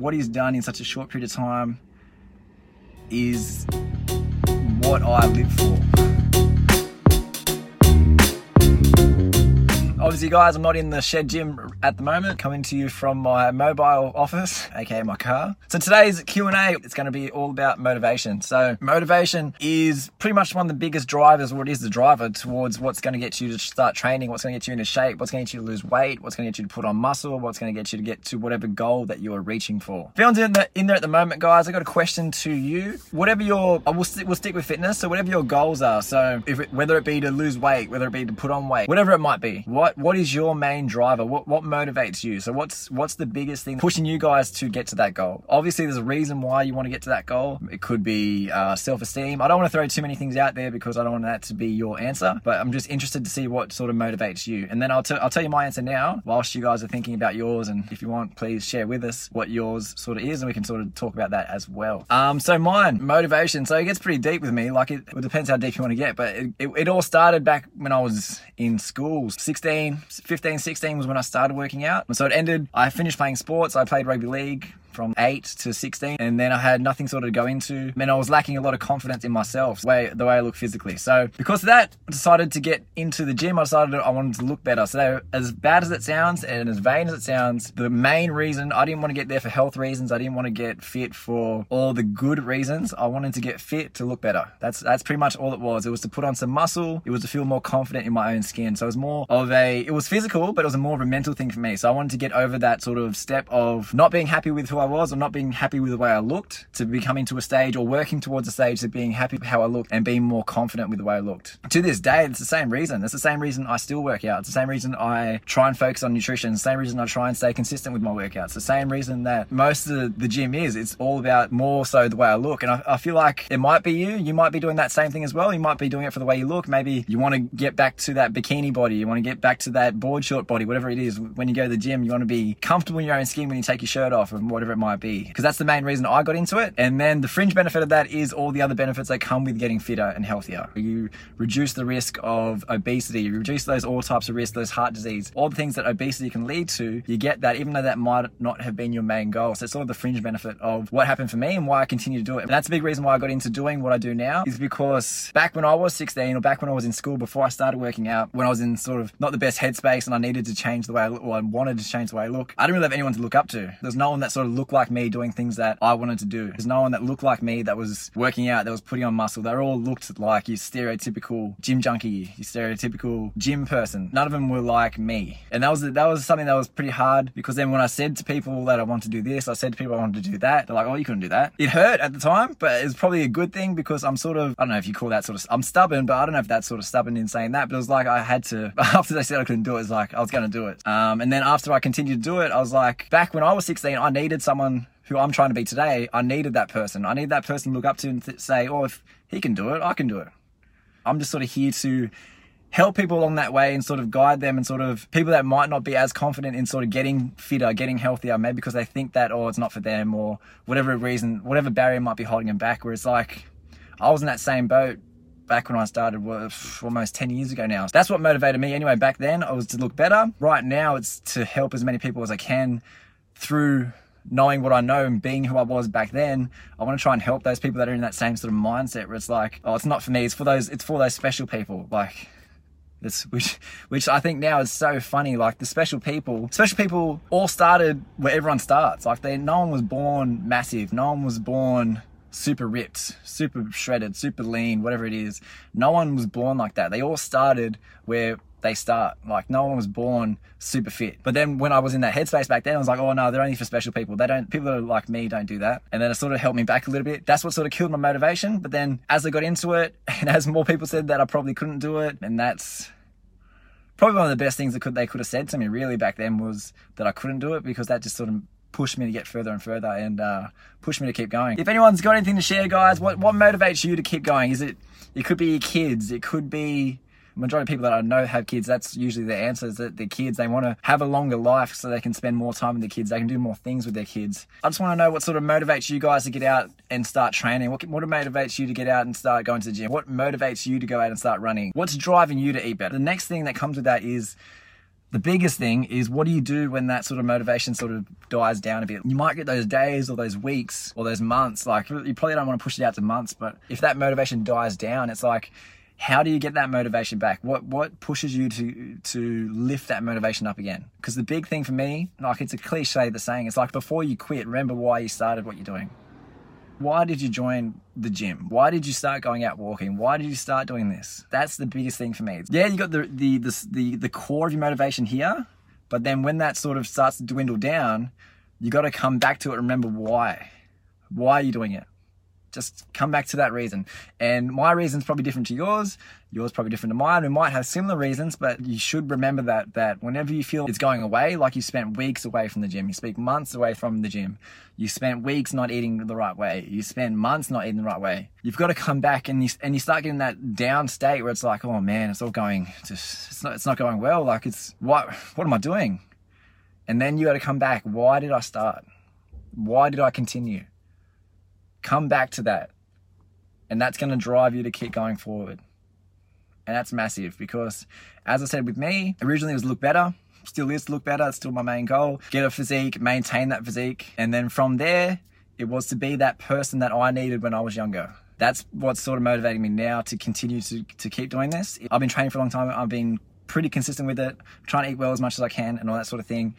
what he's done in such a short period of time is what I live for. Obviously, guys, I'm not in the shed gym at the moment. Coming to you from my mobile office, aka my car. So today's Q and A, it's going to be all about motivation. So motivation is pretty much one of the biggest drivers, or it is the driver towards what's going to get you to start training, what's going to get you into shape, what's going to get you to lose weight, what's going to get you to put on muscle, what's going to get you to get to whatever goal that you are reaching for. If in, the, in there at the moment, guys, I got a question to you. Whatever your, I will st- we'll stick with fitness. So whatever your goals are, so if it, whether it be to lose weight, whether it be to put on weight, whatever it might be, what what is your main driver? What what motivates you? So what's what's the biggest thing pushing you guys to get to that goal? Obviously, there's a reason why you want to get to that goal. It could be uh, self-esteem. I don't want to throw too many things out there because I don't want that to be your answer. But I'm just interested to see what sort of motivates you. And then I'll, t- I'll tell you my answer now, whilst you guys are thinking about yours. And if you want, please share with us what yours sort of is, and we can sort of talk about that as well. Um, so mine motivation. So it gets pretty deep with me. Like it, it depends how deep you want to get, but it, it, it all started back when I was in school, 16, 15, 16 was when I started working out. So it ended, I finished playing sports. I played rugby league from 8 to 16 and then I had nothing sort of to go into. I and I was lacking a lot of confidence in myself the way, the way I look physically. So because of that I decided to get into the gym. I decided I wanted to look better. So as bad as it sounds and as vain as it sounds the main reason I didn't want to get there for health reasons. I didn't want to get fit for all the good reasons. I wanted to get fit to look better. That's that's pretty much all it was. It was to put on some muscle. It was to feel more confident in my own skin. So it was more of a it was physical but it was more of a mental thing for me. So I wanted to get over that sort of step of not being happy with who I was or not being happy with the way I looked to be coming to a stage or working towards a stage of being happy with how I looked and being more confident with the way I looked. To this day, it's the same reason. It's the same reason I still work out. It's the same reason I try and focus on nutrition. It's the same reason I try and stay consistent with my workouts. The same reason that most of the, the gym is. It's all about more so the way I look. And I, I feel like it might be you. You might be doing that same thing as well. You might be doing it for the way you look. Maybe you want to get back to that bikini body. You want to get back to that board short body, whatever it is. When you go to the gym, you want to be comfortable in your own skin when you take your shirt off and whatever it might be because that's the main reason I got into it. And then the fringe benefit of that is all the other benefits that come with getting fitter and healthier. You reduce the risk of obesity, you reduce those all types of risks, those heart disease, all the things that obesity can lead to. You get that even though that might not have been your main goal. So it's all the fringe benefit of what happened for me and why I continue to do it. And that's a big reason why I got into doing what I do now is because back when I was 16 or back when I was in school before I started working out, when I was in sort of not the best headspace and I needed to change the way I look, or I wanted to change the way I look, I didn't really have anyone to look up to. There's no one that sort of looked like me doing things that I wanted to do. There's no one that looked like me that was working out, that was putting on muscle. They all looked like your stereotypical gym junkie, your stereotypical gym person. None of them were like me. And that was that was something that was pretty hard because then when I said to people that I want to do this, I said to people I wanted to do that, they're like, oh, you couldn't do that. It hurt at the time, but it's probably a good thing because I'm sort of, I don't know if you call that sort of, I'm stubborn, but I don't know if that's sort of stubborn in saying that, but it was like I had to, after they said I couldn't do it, it's like I was going to do it. Um, and then after I continued to do it, I was like, back when I was 16, I needed someone who I'm trying to be today, I needed that person. I need that person to look up to and th- say, oh, if he can do it, I can do it. I'm just sort of here to help people along that way and sort of guide them and sort of people that might not be as confident in sort of getting fitter, getting healthier, maybe because they think that, oh, it's not for them or whatever reason, whatever barrier might be holding them back. Where it's like, I was in that same boat back when I started almost 10 years ago now. That's what motivated me anyway. Back then, I was to look better. Right now, it's to help as many people as I can through knowing what I know and being who I was back then, I want to try and help those people that are in that same sort of mindset where it's like, oh, it's not for me. It's for those. It's for those special people. Like, it's which which I think now is so funny. Like the special people, special people all started where everyone starts. Like they, no one was born massive. No one was born super ripped, super shredded, super lean, whatever it is. No one was born like that. They all started where they start. Like no one was born super fit. But then when I was in that headspace back then, I was like, oh no, they're only for special people. They don't people that are like me don't do that. And then it sort of helped me back a little bit. That's what sort of killed my motivation. But then as I got into it, and as more people said that I probably couldn't do it, and that's probably one of the best things that could they could have said to me really back then was that I couldn't do it because that just sort of pushed me to get further and further and uh, pushed me to keep going. If anyone's got anything to share, guys, what what motivates you to keep going? Is it it could be your kids, it could be majority of people that I know have kids, that's usually the answer is that the kids, they want to have a longer life so they can spend more time with their kids. They can do more things with their kids. I just want to know what sort of motivates you guys to get out and start training. What, what motivates you to get out and start going to the gym? What motivates you to go out and start running? What's driving you to eat better? The next thing that comes with that is The biggest thing is what do you do when that sort of motivation sort of dies down a bit? You might get those days or those weeks or those months. Like you probably don't want to push it out to months, but if that motivation dies down, it's like, how do you get that motivation back? What what pushes you to to lift that motivation up again? Because the big thing for me, like it's a cliche the saying, it's like before you quit, remember why you started what you're doing. Why did you join the gym? Why did you start going out walking? Why did you start doing this? That's the biggest thing for me. Yeah, you got the the the the, the core of your motivation here, but then when that sort of starts to dwindle down, you got to come back to it. Remember why? Why are you doing it? Just come back to that reason. And my reason's probably different to yours. Yours probably different to mine. We might have similar reasons, but you should remember that that whenever you feel it's going away, like you spent weeks away from the gym, you spent months away from the gym, you spent weeks not eating the right way, you spend months not eating the right way. You've got to come back and you and you start getting that down state where it's like, oh man, it's all going just it's not it's not going well. Like it's what what am I doing? And then you got to come back. Why did I start? Why did I continue? Come back to that. And that's going to drive you to keep going forward. And that's massive because, as I said with me, originally it was look better, still is look better, it's still my main goal. Get a physique, maintain that physique. And then from there, it was to be that person that I needed when I was younger. That's what's sort of motivating me now to continue to, to keep doing this. I've been training for a long time, I've been pretty consistent with it, trying to eat well as much as I can and all that sort of thing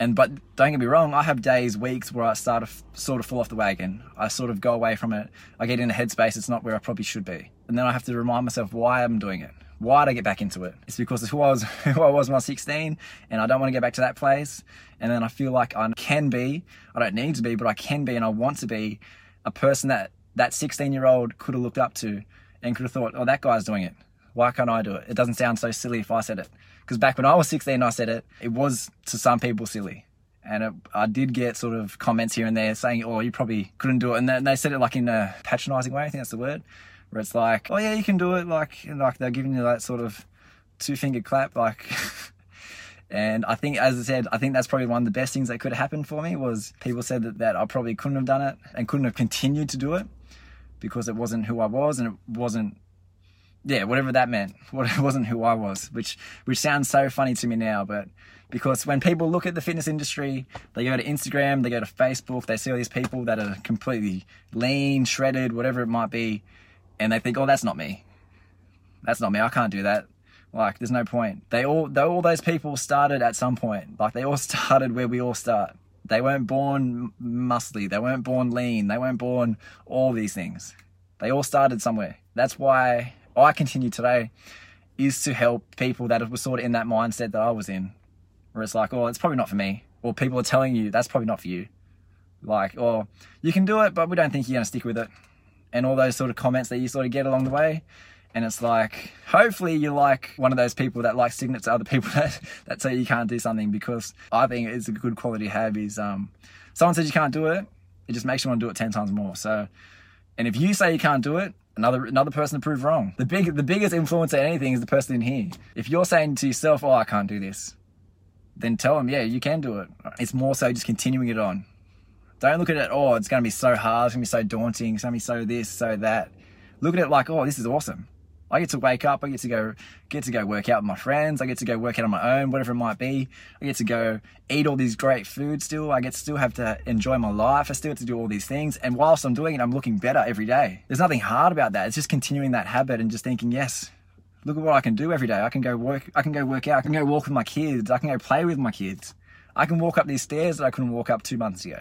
and but don't get me wrong, I have days, weeks where I start to sort of fall off the wagon. I sort of go away from it. I get in a headspace it's not where I probably should be, and then I have to remind myself why I'm doing it. Why did I get back into it? It's because of who I was, who I was when I was 16, and I don't want to get back to that place. And then I feel like I can be. I don't need to be, but I can be, and I want to be a person that that 16 year old could have looked up to and could have thought, oh, that guy's doing it. Why can't I do it? It doesn't sound so silly if I said it. Because back when I was 16, I said it, it was to some people silly. And it, I did get sort of comments here and there saying, oh, you probably couldn't do it. And they, they said it like in a patronizing way, I think that's the word, where it's like, oh, yeah, you can do it. Like, like they're giving you that sort of two finger clap, like. And I think, as I said, I think that's probably one of the best things that could have happened for me was people said that, that I probably couldn't have done it and couldn't have continued to do it because it wasn't who I was and it wasn't yeah, whatever that meant. What it wasn't who I was, which which sounds so funny to me now, but because when people look at the fitness industry, they go to Instagram, they go to Facebook, they see all these people that are completely lean, shredded, whatever it might be, and they think, "Oh, that's not me. That's not me. I can't do that." Like, there's no point. They all, all those people started at some point. Like, they all started where we all start. They weren't born muscly. They weren't born lean. They weren't born all these things. They all started somewhere. That's why I continue today is to help people that were sort of in that mindset that I was in, where it's like, oh, it's probably not for me, or people are telling you that's probably not for you, like, or you can do it, but we don't think you're gonna stick with it, and all those sort of comments that you sort of get along the way. And it's like, hopefully you're like one of those people that like signet to other people that, that say you can't do something because I think it's a good quality to have is um, someone says you can't do it, it just makes you want to do it 10 times more. So, and if you say you can't do it, another another person to prove wrong. The big the biggest influence at anything is the person in here. If you're saying to yourself, "Oh, I can't do this," then tell them, "Yeah, you can do it." It's more so just continuing it on. Don't look at it, "Oh, it's going to be so hard. It's going to be so daunting. It's going to be so this, so that." Look at it like, "Oh, this is awesome." I get to wake up, I get to go get to go work out with my friends, I get to go work out on my own, whatever it might be. I get to go eat all these great food still. I get to still have to enjoy my life. I still have to do all these things. And whilst I'm doing it, I'm looking better every day. There's nothing hard about that. It's just continuing that habit and just thinking, yes, look at what I can do every day. I can go work I can go work out, I can go walk with my kids, I can go play with my kids. I can walk up these stairs that I couldn't walk up two months ago.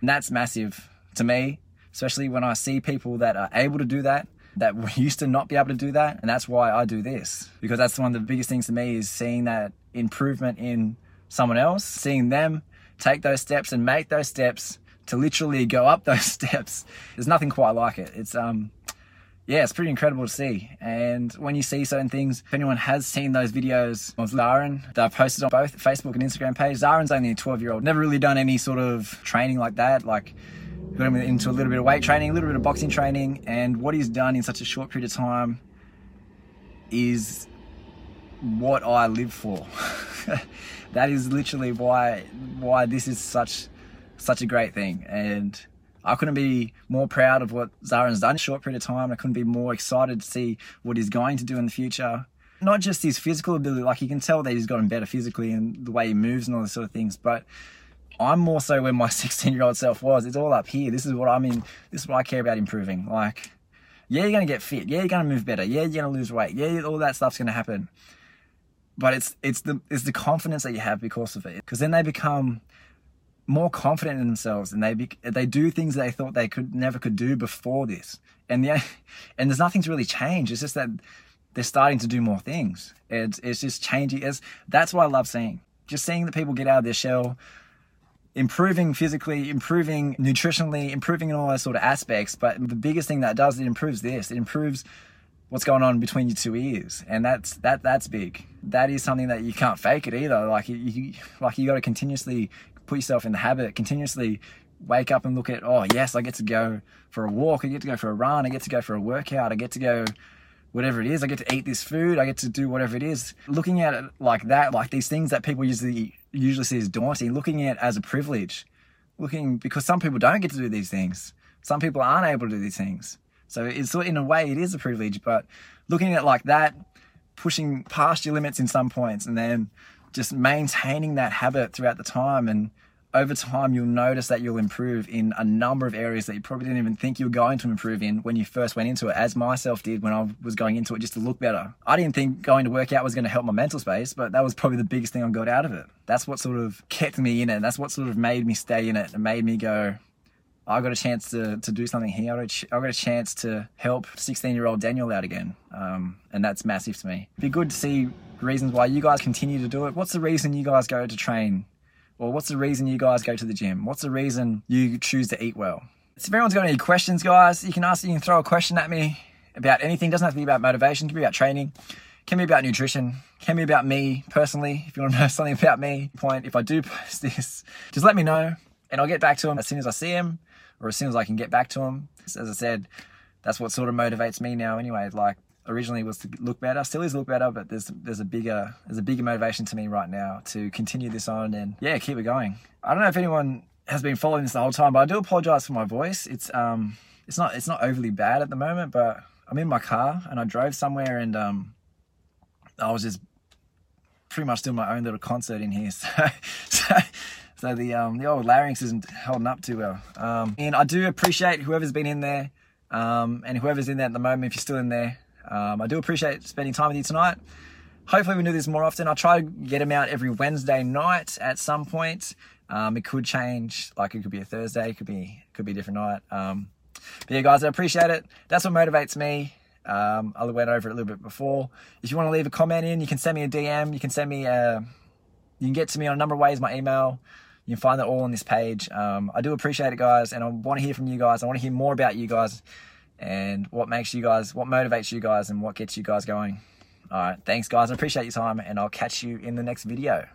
And that's massive to me, especially when I see people that are able to do that that we used to not be able to do that. And that's why I do this because that's one of the biggest things to me is seeing that improvement in someone else, seeing them take those steps and make those steps to literally go up those steps. There's nothing quite like it. It's, um, yeah, it's pretty incredible to see. And when you see certain things, if anyone has seen those videos of Zarin that I've posted on both Facebook and Instagram page, Zarin's only a 12 year old, never really done any sort of training like that. Like got him into a little bit of weight training, a little bit of boxing training, and what he's done in such a short period of time is what I live for. that is literally why why this is such such a great thing, and I couldn't be more proud of what Zarin's done in a short period of time. I couldn't be more excited to see what he's going to do in the future. not just his physical ability, like you can tell that he's gotten better physically and the way he moves and all those sort of things, but I'm more so where my 16 year old self was. It's all up here. This is what I mean. This is what I care about improving. Like, yeah, you're going to get fit. Yeah, you're going to move better. Yeah, you're going to lose weight. Yeah, all that stuff's going to happen. But it's, it's the, it's the confidence that you have because of it. Because then they become more confident in themselves and they, be, they do things they thought they could never could do before this. And yeah, and there's nothing to really change. It's just that they're starting to do more things. It's, it's just changing. It's, that's what I love seeing. Just seeing the people get out of their shell, improving physically, improving nutritionally, improving in all those sort of aspects. But the biggest thing that does, it improves this. It improves what's going on between your two ears, and that's that that's big. That is something that you can't fake it either. Like you, like you got to continuously put yourself in the habit, continuously wake up and look at, oh yes, I get to go for a walk, I get to go for a run, I get to go for a workout, I get to go whatever it is. I get to eat this food. I get to do whatever it is. Looking at it like that, like these things that people usually usually see as daunting, looking at it as a privilege. Looking because some people don't get to do these things. Some people aren't able to do these things. So it's in a way it is a privilege, but looking at it like that, pushing past your limits in some points, and then just maintaining that habit throughout the time and over time you'll notice that you'll improve in a number of areas that you probably didn't even think you were going to improve in when you first went into it as myself did when i was going into it just to look better i didn't think going to work out was going to help my mental space but that was probably the biggest thing i got out of it that's what sort of kept me in it and that's what sort of made me stay in it and made me go I got a chance to, to do something here. I got, got a chance to help 16 year old Daniel out again. Um, and that's massive to me. It'd be good to see reasons why you guys continue to do it. What's the reason you guys go to train or what's the reason you guys go to the gym? What's the reason you choose to eat well? So if everyone's got any questions, guys, you can ask, you can throw a question at me about anything. It doesn't have to be about motivation, it can be about training, it can be about nutrition, it can be about me personally. If you want to know something about me, point, if I do post this, just let me know and I'll get back to them as soon as I see them or as soon as I can get back to them. As I said, that's what sort of motivates me now anyway. Like originally was to look better, still is look better, but there's there's a bigger there's a bigger motivation to me right now to continue this on and yeah, keep it going. I don't know if anyone has been following this the whole time, but I do apologize for my voice. It's um it's not it's not overly bad at the moment, but I'm in my car and I drove somewhere and um I was just pretty much doing my own little concert in here. So so, so the um the old larynx isn't holding up too well. Um and I do appreciate whoever's been in there. Um, and whoever's in there at the moment, if you're still in there, um, I do appreciate spending time with you tonight. Hopefully, we do this more often. I'll try to get them out every Wednesday night at some point. Um, it could change, like it could be a Thursday, it could be could be a different night. Um, but yeah, guys, I appreciate it. That's what motivates me. Um, I went over it a little bit before. If you want to leave a comment in, you can send me a DM. You can send me a, you can get to me on a number of ways. My email. You can find that all on this page. Um, I do appreciate it, guys, and I want to hear from you guys. I want to hear more about you guys and what makes you guys, what motivates you guys, and what gets you guys going. All right, thanks, guys. I appreciate your time, and I'll catch you in the next video.